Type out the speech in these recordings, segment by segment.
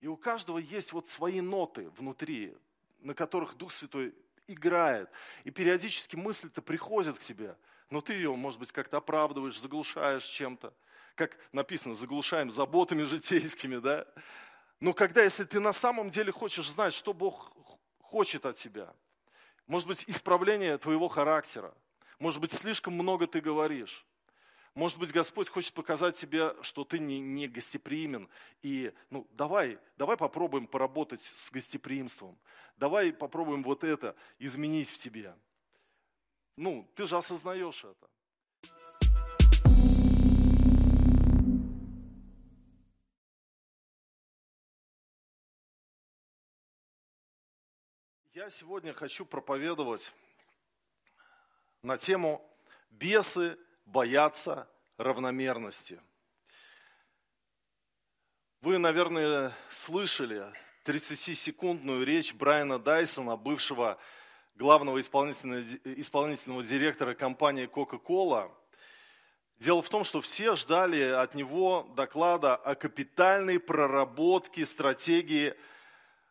И у каждого есть вот свои ноты внутри, на которых Дух Святой играет. И периодически мысль-то приходит к тебе, но ты ее, может быть, как-то оправдываешь, заглушаешь чем-то. Как написано, заглушаем заботами житейскими, да? Но когда, если ты на самом деле хочешь знать, что Бог хочет от тебя, может быть, исправление твоего характера, может быть, слишком много ты говоришь, может быть, Господь хочет показать тебе, что ты не, не гостеприимен. И ну, давай, давай попробуем поработать с гостеприимством. Давай попробуем вот это изменить в тебе. Ну, ты же осознаешь это. Я сегодня хочу проповедовать на тему «Бесы боятся равномерности». Вы, наверное, слышали 30-секундную речь Брайана Дайсона, бывшего главного исполнительного, исполнительного директора компании Coca-Cola. Дело в том, что все ждали от него доклада о капитальной проработке стратегии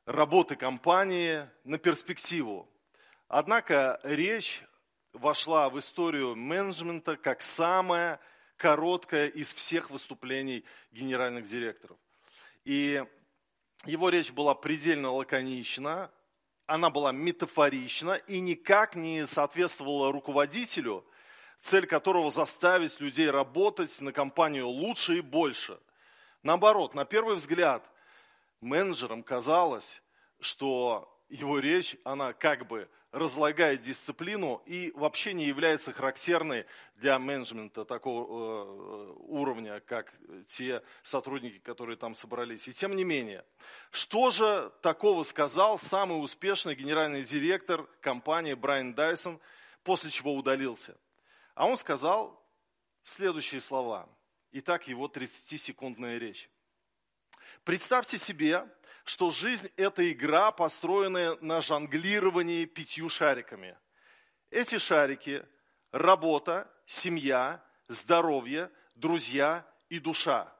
работы компании на перспективу. Однако речь вошла в историю менеджмента как самая короткая из всех выступлений генеральных директоров. И его речь была предельно лаконична, она была метафорична и никак не соответствовала руководителю, цель которого заставить людей работать на компанию лучше и больше. Наоборот, на первый взгляд – менеджерам казалось, что его речь, она как бы разлагает дисциплину и вообще не является характерной для менеджмента такого э, уровня, как те сотрудники, которые там собрались. И тем не менее, что же такого сказал самый успешный генеральный директор компании Брайан Дайсон, после чего удалился? А он сказал следующие слова. Итак, его 30-секундная речь. Представьте себе, что жизнь – это игра, построенная на жонглировании пятью шариками. Эти шарики – работа, семья, здоровье, друзья и душа.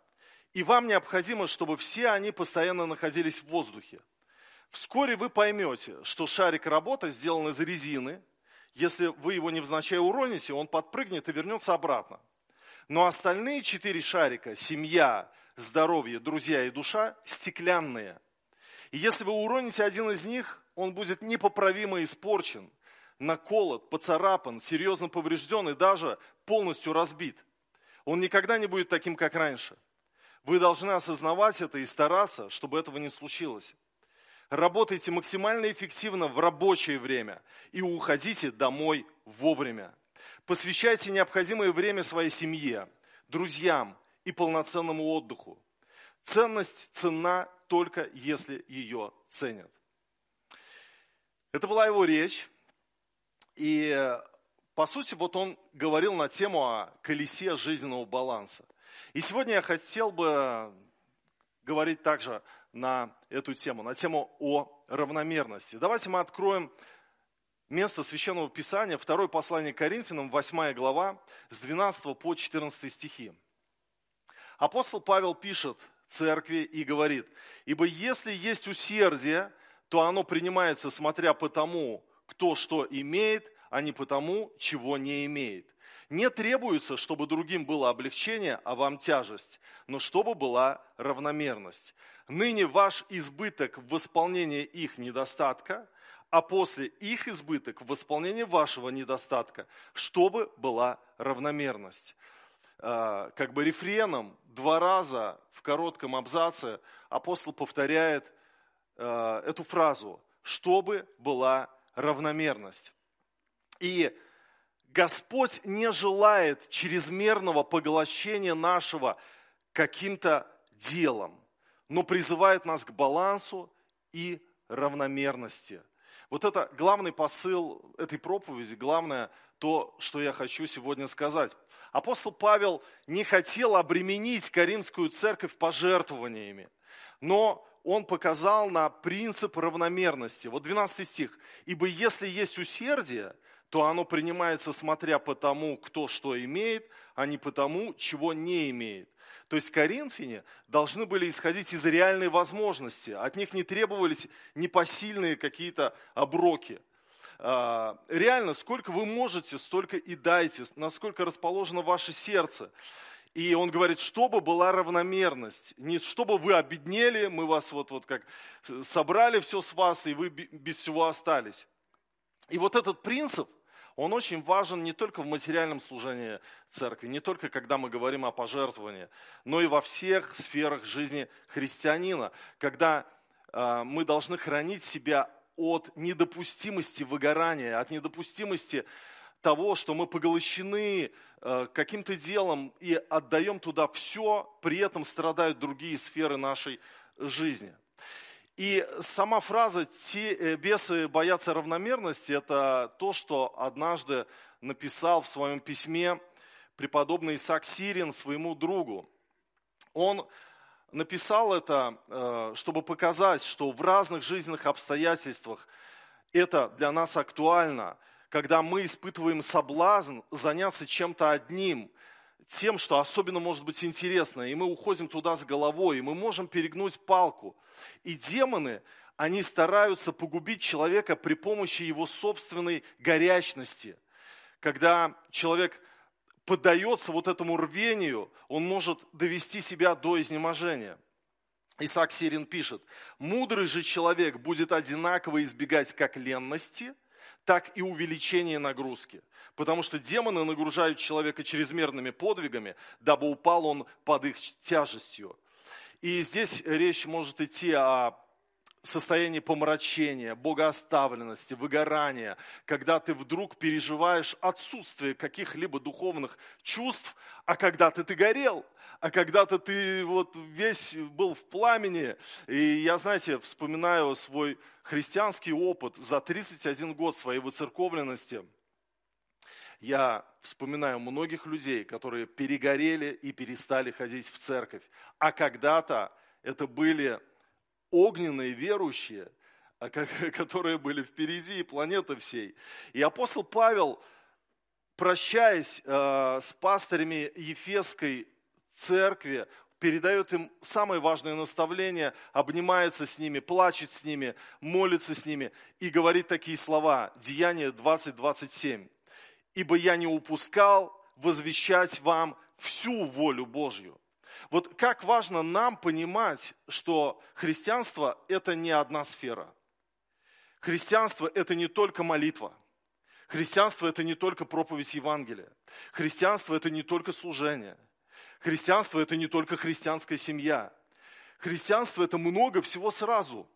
И вам необходимо, чтобы все они постоянно находились в воздухе. Вскоре вы поймете, что шарик работа сделан из резины. Если вы его невзначай уроните, он подпрыгнет и вернется обратно. Но остальные четыре шарика – семья, здоровье, друзья и душа стеклянные. И если вы уроните один из них, он будет непоправимо испорчен, наколот, поцарапан, серьезно поврежден и даже полностью разбит. Он никогда не будет таким, как раньше. Вы должны осознавать это и стараться, чтобы этого не случилось. Работайте максимально эффективно в рабочее время и уходите домой вовремя. Посвящайте необходимое время своей семье, друзьям, и полноценному отдыху. Ценность ценна только если ее ценят. Это была его речь. И по сути, вот он говорил на тему о колесе жизненного баланса. И сегодня я хотел бы говорить также на эту тему, на тему о равномерности. Давайте мы откроем место Священного Писания, второе послание Коринфянам, 8 глава, с 12 по 14 стихи. Апостол Павел пишет церкви и говорит, ибо если есть усердие, то оно принимается смотря по тому, кто что имеет, а не по тому, чего не имеет. Не требуется, чтобы другим было облегчение, а вам тяжесть, но чтобы была равномерность. Ныне ваш избыток в восполнении их недостатка, а после их избыток в восполнении вашего недостатка, чтобы была равномерность. А, как бы рефреном два раза в коротком абзаце апостол повторяет а, эту фразу, чтобы была равномерность. И Господь не желает чрезмерного поглощения нашего каким-то делом, но призывает нас к балансу и равномерности. Вот это главный посыл этой проповеди, главное то, что я хочу сегодня сказать. Апостол Павел не хотел обременить Каримскую церковь пожертвованиями, но он показал на принцип равномерности. Вот 12 стих. «Ибо если есть усердие, то оно принимается смотря по тому, кто что имеет, а не по тому, чего не имеет. То есть коринфяне должны были исходить из реальной возможности. От них не требовались непосильные какие-то оброки. А, реально, сколько вы можете, столько и дайте, насколько расположено ваше сердце. И он говорит, чтобы была равномерность, не чтобы вы обеднели, мы вас вот, вот как собрали все с вас, и вы без всего остались. И вот этот принцип, он очень важен не только в материальном служении церкви, не только когда мы говорим о пожертвовании, но и во всех сферах жизни христианина, когда э, мы должны хранить себя от недопустимости выгорания, от недопустимости того, что мы поглощены э, каким-то делом и отдаем туда все, при этом страдают другие сферы нашей жизни. И сама фраза «те э, бесы боятся равномерности» – это то, что однажды написал в своем письме преподобный Исаак Сирин своему другу. Он написал это, э, чтобы показать, что в разных жизненных обстоятельствах это для нас актуально, когда мы испытываем соблазн заняться чем-то одним, тем, что особенно может быть интересно, и мы уходим туда с головой, и мы можем перегнуть палку – и демоны, они стараются погубить человека при помощи его собственной горячности. Когда человек поддается вот этому рвению, он может довести себя до изнеможения. Исаак Сирин пишет, «Мудрый же человек будет одинаково избегать как ленности, так и увеличения нагрузки. Потому что демоны нагружают человека чрезмерными подвигами, дабы упал он под их тяжестью. И здесь речь может идти о состоянии помрачения, богооставленности, выгорания, когда ты вдруг переживаешь отсутствие каких-либо духовных чувств, а когда-то ты горел, а когда-то ты вот весь был в пламени. И я, знаете, вспоминаю свой христианский опыт за 31 год своей выцерковленности – я вспоминаю многих людей, которые перегорели и перестали ходить в церковь. А когда-то это были огненные верующие, а которые были впереди планеты всей. И апостол Павел, прощаясь э, с пастырями Ефесской церкви, передает им самое важное наставление, обнимается с ними, плачет с ними, молится с ними и говорит такие слова. Деяние 20-27 ибо я не упускал возвещать вам всю волю Божью. Вот как важно нам понимать, что христианство – это не одна сфера. Христианство – это не только молитва. Христианство – это не только проповедь Евангелия. Христианство – это не только служение. Христианство – это не только христианская семья. Христианство – это много всего сразу.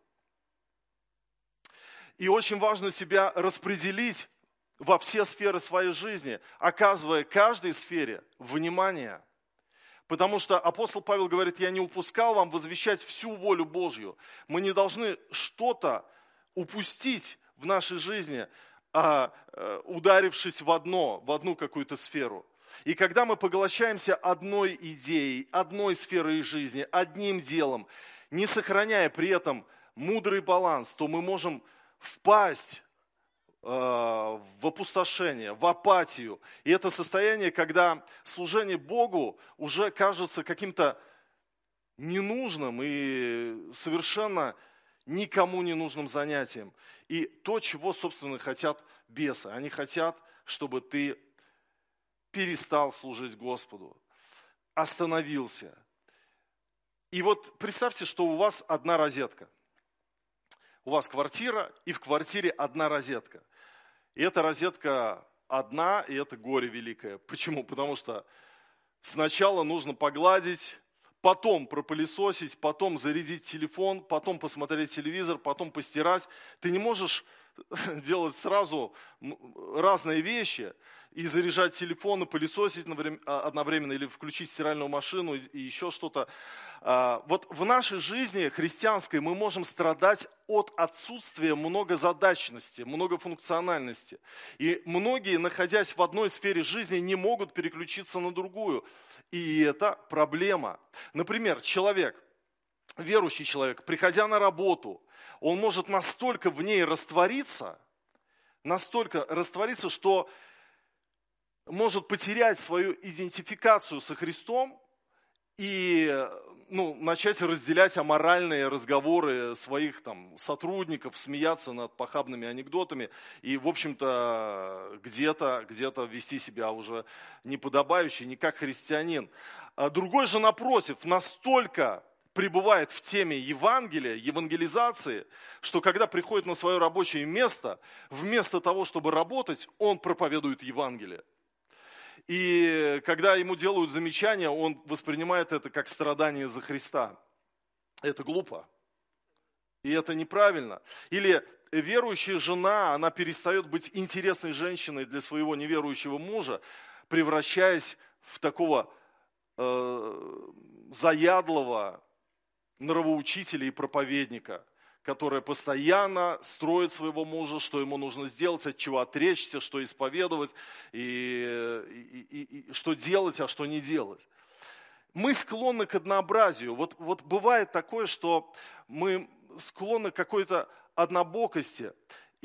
И очень важно себя распределить во все сферы своей жизни, оказывая каждой сфере внимание. Потому что апостол Павел говорит, я не упускал вам возвещать всю волю Божью. Мы не должны что-то упустить в нашей жизни, а, э, ударившись в одно, в одну какую-то сферу. И когда мы поглощаемся одной идеей, одной сферой жизни, одним делом, не сохраняя при этом мудрый баланс, то мы можем впасть в опустошение, в апатию. И это состояние, когда служение Богу уже кажется каким-то ненужным и совершенно никому не нужным занятием. И то, чего, собственно, хотят бесы. Они хотят, чтобы ты перестал служить Господу, остановился. И вот представьте, что у вас одна розетка. У вас квартира, и в квартире одна розетка. И эта розетка одна, и это горе великое. Почему? Потому что сначала нужно погладить, потом пропылесосить, потом зарядить телефон, потом посмотреть телевизор, потом постирать. Ты не можешь делать сразу разные вещи и заряжать телефон, и пылесосить а, одновременно, или включить стиральную машину и еще что-то. А, вот в нашей жизни христианской мы можем страдать от отсутствия многозадачности, многофункциональности. И многие, находясь в одной сфере жизни, не могут переключиться на другую. И это проблема. Например, человек, верующий человек, приходя на работу, он может настолько в ней раствориться, настолько раствориться, что может потерять свою идентификацию со Христом и ну, начать разделять аморальные разговоры своих там, сотрудников, смеяться над похабными анекдотами и, в общем-то, где-то где вести себя уже неподобающе, не как христианин. А другой же, напротив, настолько пребывает в теме Евангелия, евангелизации, что когда приходит на свое рабочее место, вместо того, чтобы работать, он проповедует Евангелие. И когда ему делают замечания, он воспринимает это как страдание за Христа. Это глупо. И это неправильно. Или верующая жена, она перестает быть интересной женщиной для своего неверующего мужа, превращаясь в такого э, заядлого нравоучителя и проповедника – которая постоянно строит своего мужа, что ему нужно сделать, от чего отречься, что исповедовать, и, и, и, и что делать, а что не делать. Мы склонны к однообразию. Вот, вот бывает такое, что мы склонны к какой-то однобокости.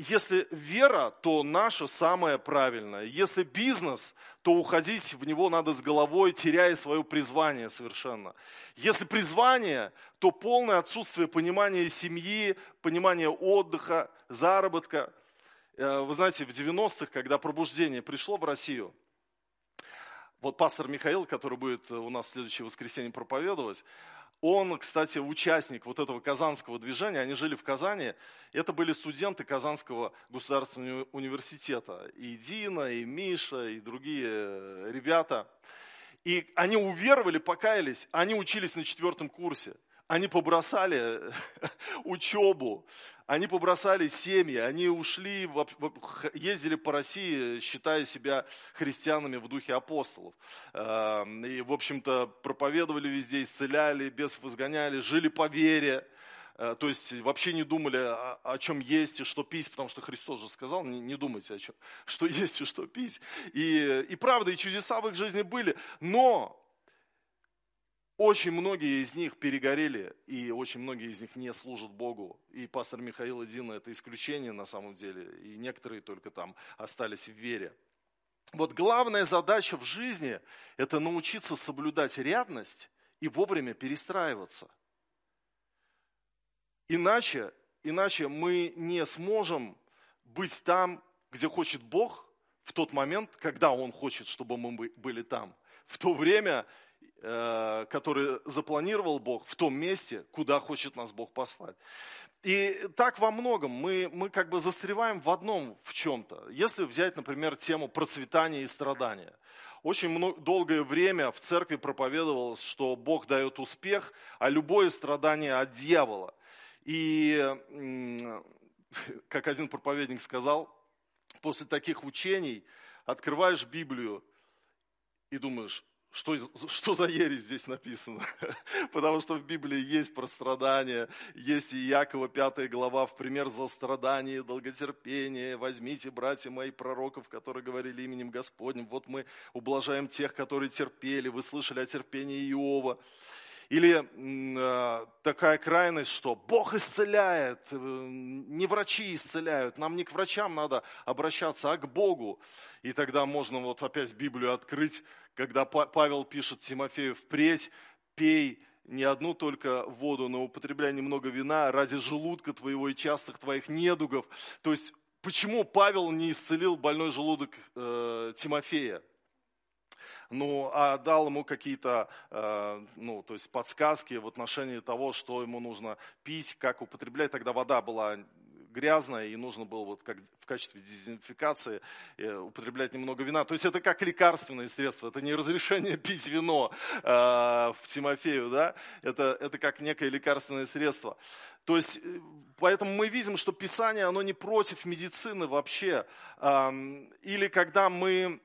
Если вера, то наша самая правильная. Если бизнес, то уходить в него надо с головой, теряя свое призвание совершенно. Если призвание, то полное отсутствие понимания семьи, понимания отдыха, заработка. Э, вы знаете, в 90-х, когда пробуждение пришло в Россию, вот пастор Михаил, который будет у нас в следующее воскресенье проповедовать, он, кстати, участник вот этого казанского движения, они жили в Казани. Это были студенты Казанского государственного университета. И Дина, и Миша, и другие э, ребята. И они уверовали, покаялись, они учились на четвертом курсе. Они побросали учебу, они побросали семьи, они ушли, ездили по России, считая себя христианами в духе апостолов. Эм, и, в общем-то, проповедовали везде, исцеляли, бесов изгоняли, жили по вере. Э, то есть вообще не думали, о, о чем есть и что пить, потому что Христос же сказал, не, не думайте о чем, что есть и что пить. И, и правда, и чудеса в их жизни были. Но очень многие из них перегорели, и очень многие из них не служат Богу. И пастор Михаил Дина это исключение на самом деле, и некоторые только там остались в вере. Вот главная задача в жизни – это научиться соблюдать рядность и вовремя перестраиваться. Иначе, иначе мы не сможем быть там, где хочет Бог, в тот момент, когда Он хочет, чтобы мы были там. В то время который запланировал Бог в том месте, куда хочет нас Бог послать. И так во многом мы, мы как бы застреваем в одном в чем-то. Если взять, например, тему процветания и страдания. Очень много, долгое время в церкви проповедовалось, что Бог дает успех, а любое страдание от дьявола. И, как один проповедник сказал, после таких учений открываешь Библию и думаешь, что, что за ересь здесь написано? Потому что в Библии есть про страдания, есть и Якова 5 глава в пример за страдания, долготерпение. Возьмите, братья мои, пророков, которые говорили именем Господним. Вот мы ублажаем тех, которые терпели. Вы слышали о терпении Иова. Или э, такая крайность, что Бог исцеляет, э, не врачи исцеляют, нам не к врачам надо обращаться, а к Богу. И тогда можно вот опять Библию открыть, когда Павел пишет Тимофею, впредь пей не одну только воду, но употребляй немного вина ради желудка твоего и частых твоих недугов. То есть, почему Павел не исцелил больной желудок э, Тимофея? Ну, а дал ему какие-то, э, ну, то есть подсказки в отношении того, что ему нужно пить, как употреблять. Тогда вода была грязная, и нужно было вот как в качестве дезинфикации э, употреблять немного вина. То есть это как лекарственное средство, это не разрешение пить вино э, в Тимофею, да, это, это как некое лекарственное средство. То есть, э, поэтому мы видим, что Писание, оно не против медицины вообще. Или когда мы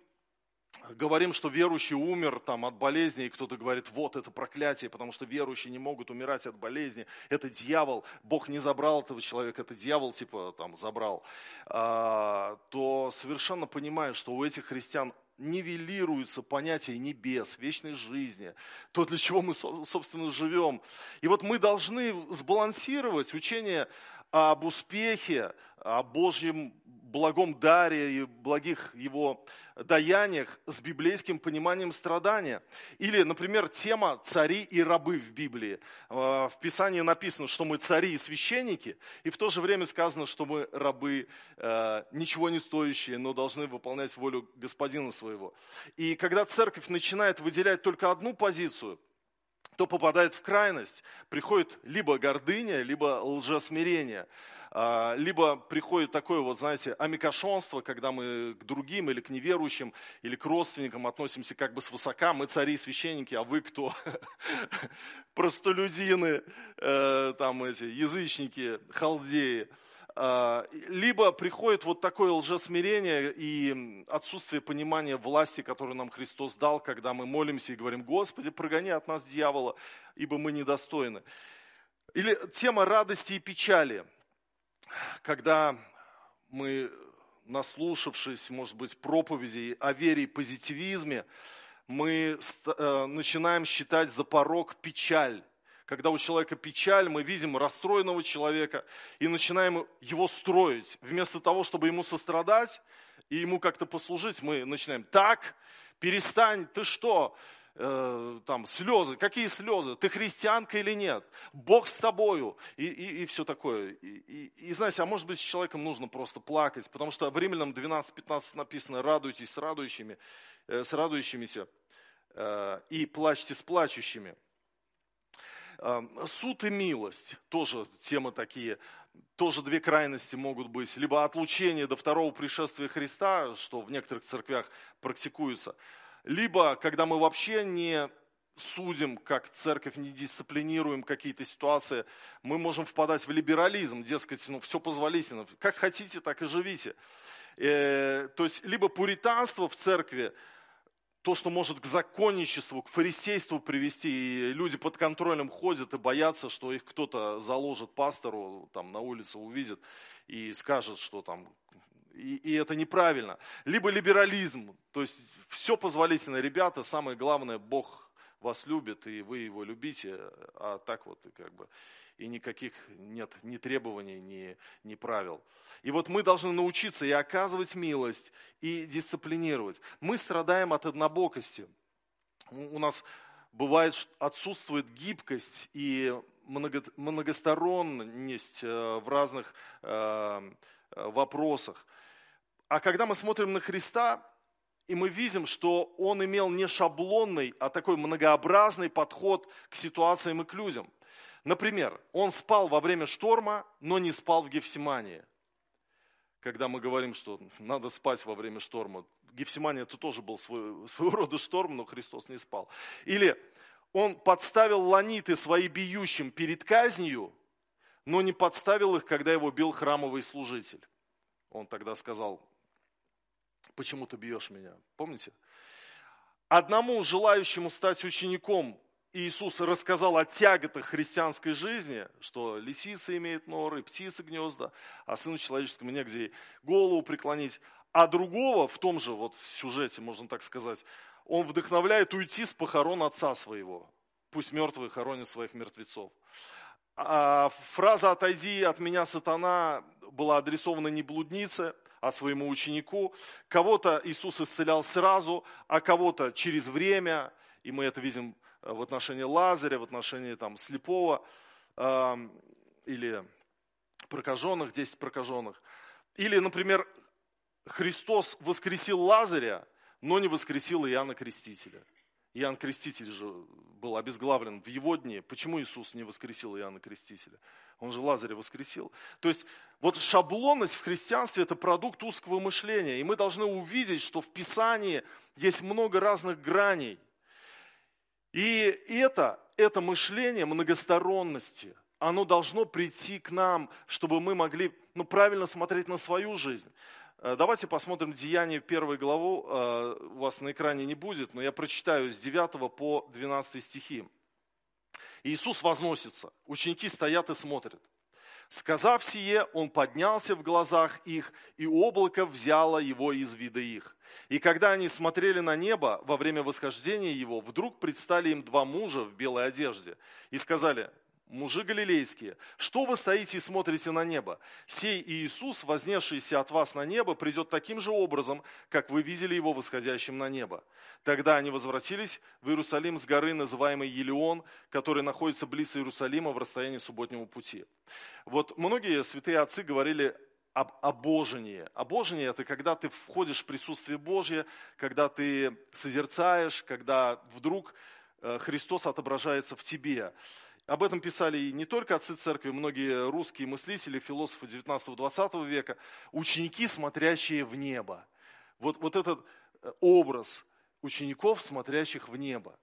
говорим, что верующий умер там, от болезни, и кто-то говорит, вот это проклятие, потому что верующие не могут умирать от болезни, это дьявол, Бог не забрал этого человека, это дьявол типа там забрал, а, то совершенно понимаю, что у этих христиан нивелируется понятие небес, вечной жизни, то, для чего мы, собственно, живем. И вот мы должны сбалансировать учение об успехе, о Божьем благом даре и благих его даяниях с библейским пониманием страдания. Или, например, тема «цари и рабы» в Библии. В Писании написано, что мы цари и священники, и в то же время сказано, что мы рабы, ничего не стоящие, но должны выполнять волю господина своего. И когда церковь начинает выделять только одну позицию – кто попадает в крайность, приходит либо гордыня, либо лжесмирение, а, либо приходит такое вот, знаете, амикошонство, когда мы к другим или к неверующим, или к родственникам относимся как бы свысока, мы цари и священники, а вы кто? Простолюдины, э, там эти, язычники, халдеи. А, либо приходит вот такое лжесмирение и отсутствие понимания власти, которую нам Христос дал, когда мы молимся и говорим, Господи, прогони от нас дьявола, ибо мы недостойны. Или тема радости и печали, когда мы, наслушавшись, может быть, проповедей о вере и позитивизме, мы э, начинаем считать за порог печаль когда у человека печаль, мы видим расстроенного человека и начинаем его строить. Вместо того, чтобы ему сострадать и ему как-то послужить, мы начинаем, так, перестань, ты что, э, там, слезы, какие слезы, ты христианка или нет, Бог с тобою, и, и, и все такое. И, и, и знаете, а может быть, с человеком нужно просто плакать, потому что в Римлянам 12-15 написано, радуйтесь с радующими, э, с радующимися, э, и плачьте с плачущими. Суд и милость, тоже темы такие, тоже две крайности могут быть. Либо отлучение до второго пришествия Христа, что в некоторых церквях практикуется, либо когда мы вообще не судим, как церковь, не дисциплинируем какие-то ситуации, мы можем впадать в либерализм, дескать, ну все позволительно, как хотите, так и живите. Э, то есть либо пуританство в церкви, то, что может к законничеству, к фарисейству привести, и люди под контролем ходят и боятся, что их кто-то заложит пастору, там на улице увидит и скажет, что там, и, и это неправильно. Либо либерализм, то есть все позволительно, ребята, самое главное, Бог вас любит, и вы его любите, а так вот как бы и никаких нет ни требований, ни, ни правил. И вот мы должны научиться и оказывать милость, и дисциплинировать. Мы страдаем от однобокости. У нас бывает, отсутствует гибкость и многосторонность э, в разных э, вопросах. А когда мы смотрим на Христа, и мы видим, что Он имел не шаблонный, а такой многообразный подход к ситуациям и к людям – Например, он спал во время шторма, но не спал в Гефсимании. Когда мы говорим, что надо спать во время шторма. Гефсимания это тоже был свой, своего рода шторм, но Христос не спал. Или он подставил ланиты свои бьющим перед казнью, но не подставил их, когда его бил храмовый служитель. Он тогда сказал, почему ты бьешь меня? Помните? Одному желающему стать учеником Иисус рассказал о тяготах христианской жизни, что лисицы имеют норы, птицы гнезда, а сыну человеческому негде голову преклонить. А другого в том же вот сюжете, можно так сказать, он вдохновляет уйти с похорон отца своего. Пусть мертвые хоронят своих мертвецов. А фраза «отойди от меня, сатана» была адресована не блуднице, а своему ученику. Кого-то Иисус исцелял сразу, а кого-то через время, и мы это видим в отношении Лазаря, в отношении там, слепого э, или прокаженных, 10 прокаженных. Или, например, Христос воскресил Лазаря, но не воскресил Иоанна Крестителя. Иоанн Креститель же был обезглавлен в его дне. Почему Иисус не воскресил Иоанна Крестителя? Он же Лазаря воскресил. То есть вот шаблонность в христианстве – это продукт узкого мышления. И мы должны увидеть, что в Писании есть много разных граней – и это, это мышление многосторонности, оно должно прийти к нам, чтобы мы могли ну, правильно смотреть на свою жизнь. Э, давайте посмотрим Деяние первой главу. Э, у вас на экране не будет, но я прочитаю с 9 по 12 стихи. Иисус возносится, ученики стоят и смотрят. Сказав сие, он поднялся в глазах их, и облако взяло его из вида их. И когда они смотрели на небо во время восхождения его, вдруг предстали им два мужа в белой одежде и сказали, мужи галилейские, что вы стоите и смотрите на небо? Сей Иисус, вознесшийся от вас на небо, придет таким же образом, как вы видели его восходящим на небо. Тогда они возвратились в Иерусалим с горы, называемой Елеон, которая находится близ Иерусалима в расстоянии субботнего пути. Вот многие святые отцы говорили об обожении. Обожение – это когда ты входишь в присутствие Божье, когда ты созерцаешь, когда вдруг э, Христос отображается в тебе. Об этом писали и не только отцы церкви, многие русские мыслители, философы 19-20 века, ученики, смотрящие в небо. Вот, вот этот э, образ учеников, смотрящих в небо.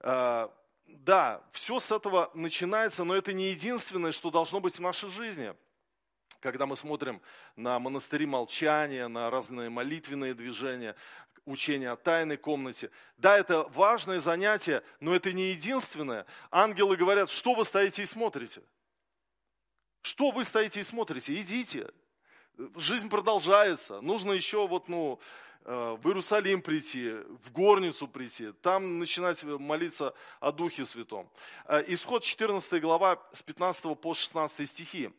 А, да, все с этого начинается, но это не единственное, что должно быть в нашей жизни. Когда мы смотрим на монастыри молчания, на разные молитвенные движения, учение о тайной комнате. Да, это важное занятие, но это не единственное. Ангелы говорят, что вы стоите и смотрите? Что вы стоите и смотрите? Идите. Жизнь продолжается. Нужно еще вот, ну, э, в Иерусалим прийти, в горницу прийти, там начинать молиться о Духе Святом. Э, исход 14 глава с 15 по 16 стихи.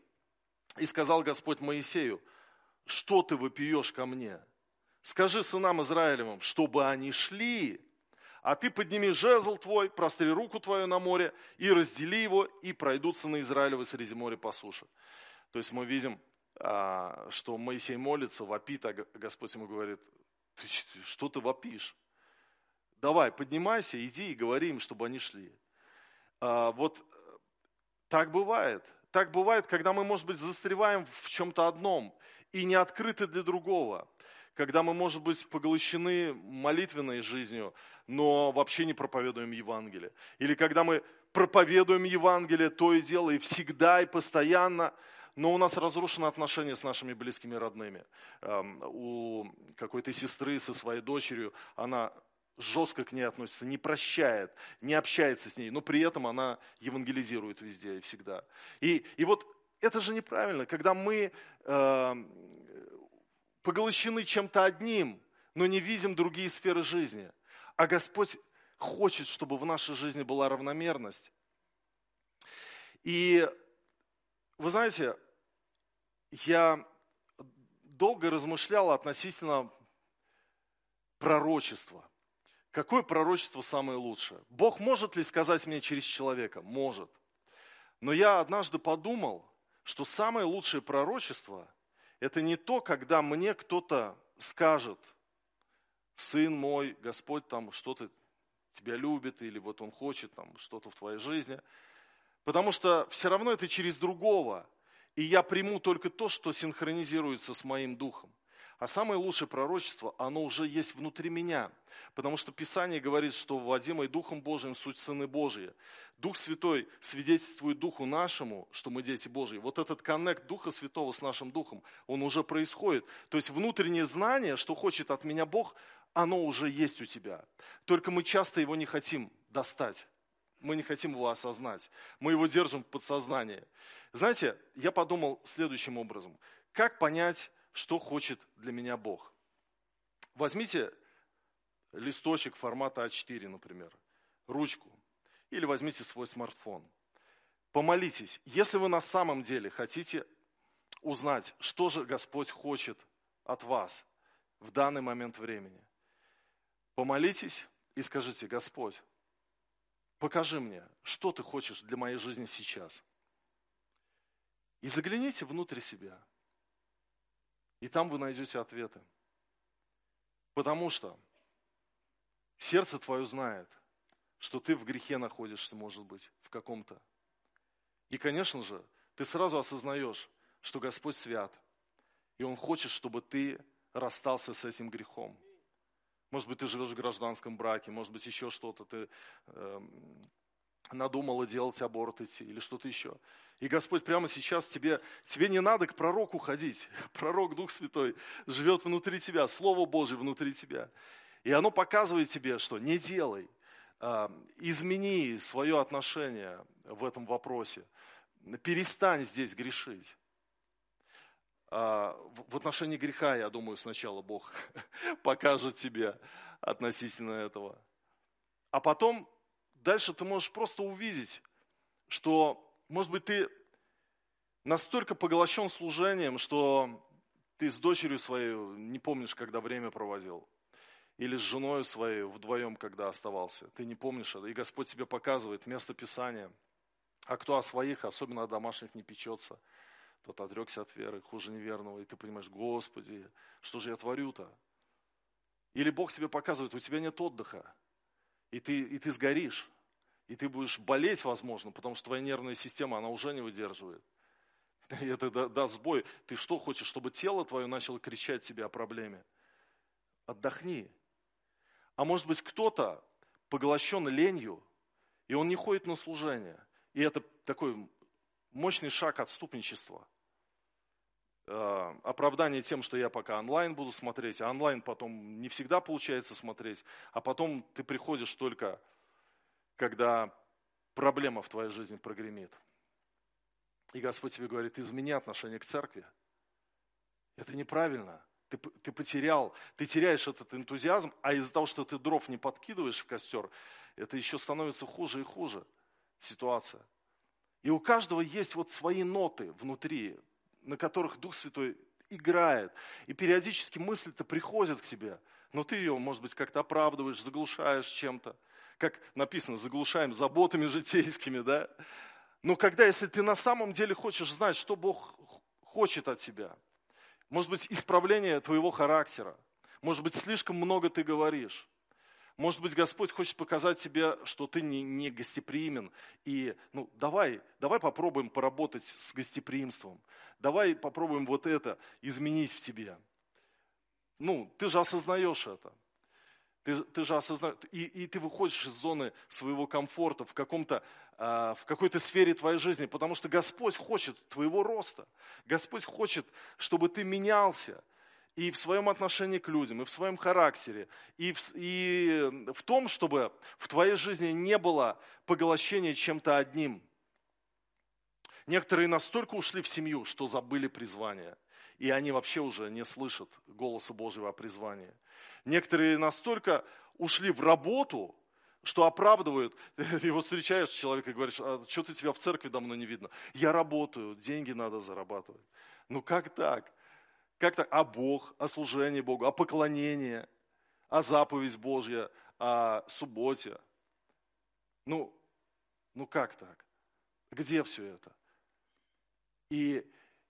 «И сказал Господь Моисею, что ты вопиешь ко мне? Скажи сынам Израилевым, чтобы они шли, а ты подними жезл твой, простри руку твою на море и раздели его, и пройдутся на Израилевы среди моря по суше. То есть мы видим, а, что Моисей молится, вопит, а Господь ему говорит, что ты вопишь? Давай, поднимайся, иди и говори им, чтобы они шли. А, вот так бывает. Так бывает, когда мы, может быть, застреваем в чем-то одном и не открыты для другого когда мы, может быть, поглощены молитвенной жизнью, но вообще не проповедуем Евангелие. Или когда мы проповедуем Евангелие то и дело, и всегда, и постоянно, но у нас разрушено отношение с нашими близкими родными. Эм, у какой-то сестры со своей дочерью, она жестко к ней относится, не прощает, не общается с ней, но при этом она евангелизирует везде и всегда. И, и вот это же неправильно, когда мы э, поглощены чем-то одним, но не видим другие сферы жизни. А Господь хочет, чтобы в нашей жизни была равномерность. И вы знаете, я долго размышлял относительно пророчества. Какое пророчество самое лучшее? Бог может ли сказать мне через человека? Может. Но я однажды подумал, что самое лучшее пророчество это не то, когда мне кто-то скажет, сын мой, Господь там что-то тебя любит, или вот он хочет там что-то в твоей жизни. Потому что все равно это через другого. И я приму только то, что синхронизируется с моим духом. А самое лучшее пророчество, оно уже есть внутри меня. Потому что Писание говорит, что вводимый Духом Божиим суть сыны Божии. Дух Святой свидетельствует Духу нашему, что мы дети Божьи. Вот этот коннект Духа Святого с нашим Духом, он уже происходит. То есть внутреннее знание, что хочет от меня Бог, оно уже есть у тебя. Только мы часто его не хотим достать. Мы не хотим его осознать. Мы его держим в подсознании. Знаете, я подумал следующим образом. Как понять, что хочет для меня Бог. Возьмите листочек формата А4, например, ручку, или возьмите свой смартфон. Помолитесь, если вы на самом деле хотите узнать, что же Господь хочет от вас в данный момент времени. Помолитесь и скажите, Господь, покажи мне, что ты хочешь для моей жизни сейчас. И загляните внутрь себя – и там вы найдете ответы. Потому что сердце твое знает, что ты в грехе находишься, может быть, в каком-то. И, конечно же, ты сразу осознаешь, что Господь свят, и Он хочет, чтобы ты расстался с этим грехом. Может быть, ты живешь в гражданском браке, может быть, еще что-то, ты э, надумала делать аборт идти или что-то еще. И Господь прямо сейчас тебе, тебе не надо к пророку ходить. Пророк, Дух Святой, живет внутри тебя, Слово Божье внутри тебя. И оно показывает тебе, что не делай, а, измени свое отношение в этом вопросе. Перестань здесь грешить. А, в отношении греха, я думаю, сначала Бог покажет тебе относительно этого. А потом Дальше ты можешь просто увидеть, что Может быть, ты настолько поглощен служением, что ты с дочерью своей не помнишь, когда время проводил. Или с женой своей вдвоем, когда оставался. Ты не помнишь это. И Господь тебе показывает место Писания. А кто о своих, особенно о домашних, не печется, тот отрекся от веры, хуже неверного. И ты понимаешь, Господи, что же я творю-то? Или Бог тебе показывает, у тебя нет отдыха. И ты, и ты сгоришь. И ты будешь болеть, возможно, потому что твоя нервная система, она уже не выдерживает. И это даст сбой. Ты что хочешь, чтобы тело твое начало кричать тебе о проблеме? Отдохни. А может быть, кто-то поглощен ленью, и он не ходит на служение. И это такой мощный шаг отступничества. Э, оправдание тем, что я пока онлайн буду смотреть, а онлайн потом не всегда получается смотреть, а потом ты приходишь только, когда проблема в твоей жизни прогремит. И Господь тебе говорит, измени отношение к церкви. Это неправильно. Ты, ты потерял, ты теряешь этот энтузиазм, а из-за того, что ты дров не подкидываешь в костер, это еще становится хуже и хуже ситуация. И у каждого есть вот свои ноты внутри, на которых Дух Святой играет. И периодически мысли-то приходят к тебе, но ты ее, может быть, как-то оправдываешь, заглушаешь чем-то. Как написано, заглушаем заботами житейскими, да? Но когда, если ты на самом деле хочешь знать, что Бог хочет от тебя, может быть, исправление твоего характера, может быть, слишком много ты говоришь, может быть, Господь хочет показать тебе, что ты не, не гостеприимен. И ну, давай, давай попробуем поработать с гостеприимством. Давай попробуем вот это изменить в тебе. Ну, ты же осознаешь это. Ты, ты же осознаешь, и, и ты выходишь из зоны своего комфорта в, каком-то, э, в какой-то сфере твоей жизни, потому что Господь хочет твоего роста. Господь хочет, чтобы ты менялся и в своем отношении к людям, и в своем характере, и в, и в том, чтобы в твоей жизни не было поглощения чем-то одним. Некоторые настолько ушли в семью, что забыли призвание – и они вообще уже не слышат голоса Божьего о призвании. Некоторые настолько ушли в работу, что оправдывают. Его встречаешь человека и говоришь, а что ты тебя в церкви давно не видно? Я работаю, деньги надо зарабатывать. Ну как так? Как так? А Бог, а служение Богу, а поклонение, а заповедь Божья, а субботе. Ну, ну как так? Где все это? И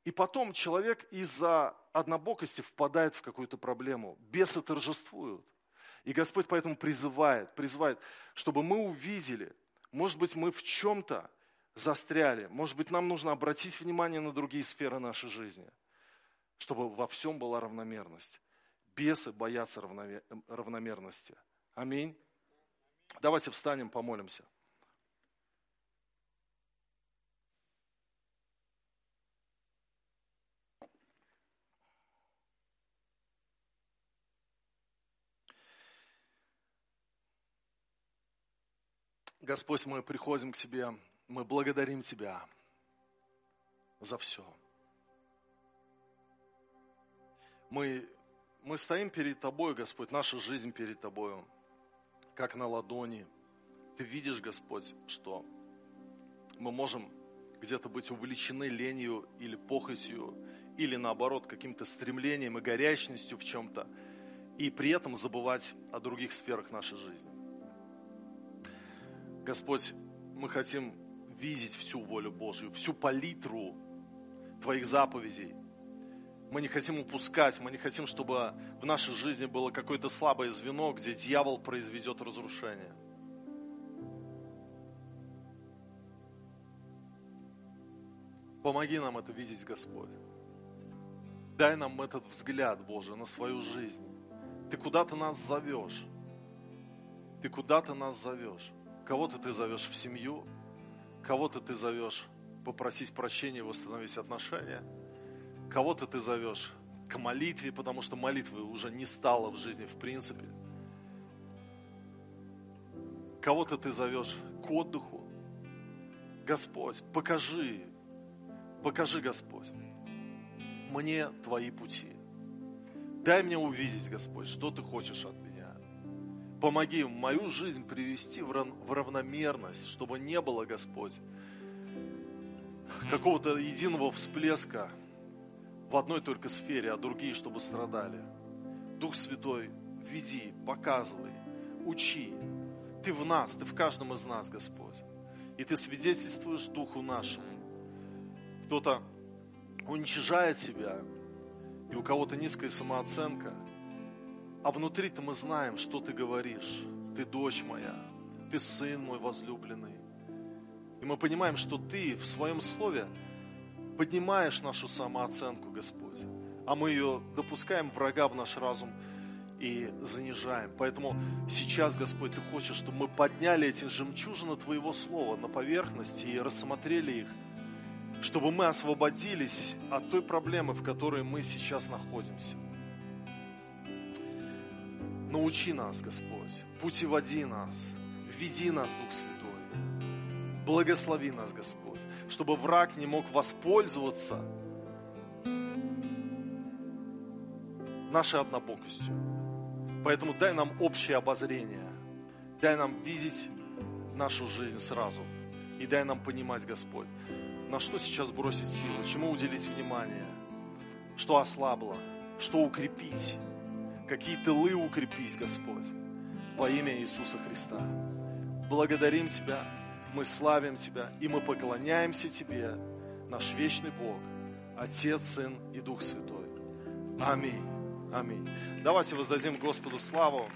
и потом человек из-за однобокости впадает в какую-то проблему. Бесы торжествуют. И Господь поэтому призывает, призывает, чтобы мы увидели, может быть, мы в чем-то застряли, может быть, нам нужно обратить внимание на другие сферы нашей жизни, чтобы во всем была равномерность. Бесы боятся равномерности. Аминь. Давайте встанем, помолимся. Господь, мы приходим к Тебе, мы благодарим Тебя за все. Мы, мы стоим перед Тобой, Господь, наша жизнь перед Тобою, как на ладони. Ты видишь, Господь, что мы можем где-то быть увлечены ленью или похотью, или наоборот каким-то стремлением и горячностью в чем-то, и при этом забывать о других сферах нашей жизни. Господь, мы хотим видеть всю волю Божью, всю палитру Твоих заповедей. Мы не хотим упускать, мы не хотим, чтобы в нашей жизни было какое-то слабое звено, где дьявол произведет разрушение. Помоги нам это видеть, Господь. Дай нам этот взгляд, Боже, на свою жизнь. Ты куда-то нас зовешь. Ты куда-то нас зовешь. Кого-то ты зовешь в семью, кого-то ты зовешь попросить прощения восстановить отношения, кого-то ты зовешь к молитве, потому что молитвы уже не стало в жизни в принципе. Кого-то ты зовешь к отдыху. Господь, покажи, покажи, Господь, мне твои пути. Дай мне увидеть, Господь, что ты хочешь от меня. Помоги мою жизнь привести в равномерность, чтобы не было, Господь, какого-то единого всплеска в одной только сфере, а другие, чтобы страдали. Дух Святой, веди, показывай, учи. Ты в нас, ты в каждом из нас, Господь. И ты свидетельствуешь Духу нашему. Кто-то уничижает себя, и у кого-то низкая самооценка, а внутри-то мы знаем, что ты говоришь. Ты дочь моя, ты сын мой возлюбленный. И мы понимаем, что ты в своем слове поднимаешь нашу самооценку, Господь, а мы ее допускаем врага в наш разум и занижаем. Поэтому сейчас, Господь, Ты хочешь, чтобы мы подняли эти жемчужины Твоего Слова на поверхность и рассмотрели их, чтобы мы освободились от той проблемы, в которой мы сейчас находимся. Научи нас, Господь, путеводи нас, веди нас, Дух Святой, благослови нас, Господь чтобы враг не мог воспользоваться нашей однобокостью. Поэтому дай нам общее обозрение, дай нам видеть нашу жизнь сразу. И дай нам понимать, Господь, на что сейчас бросить силы, чему уделить внимание, что ослабло, что укрепить, какие тылы укрепить, Господь, во имя Иисуса Христа. Благодарим Тебя мы славим Тебя, и мы поклоняемся Тебе, наш вечный Бог, Отец, Сын и Дух Святой. Аминь. Аминь. Давайте воздадим Господу славу.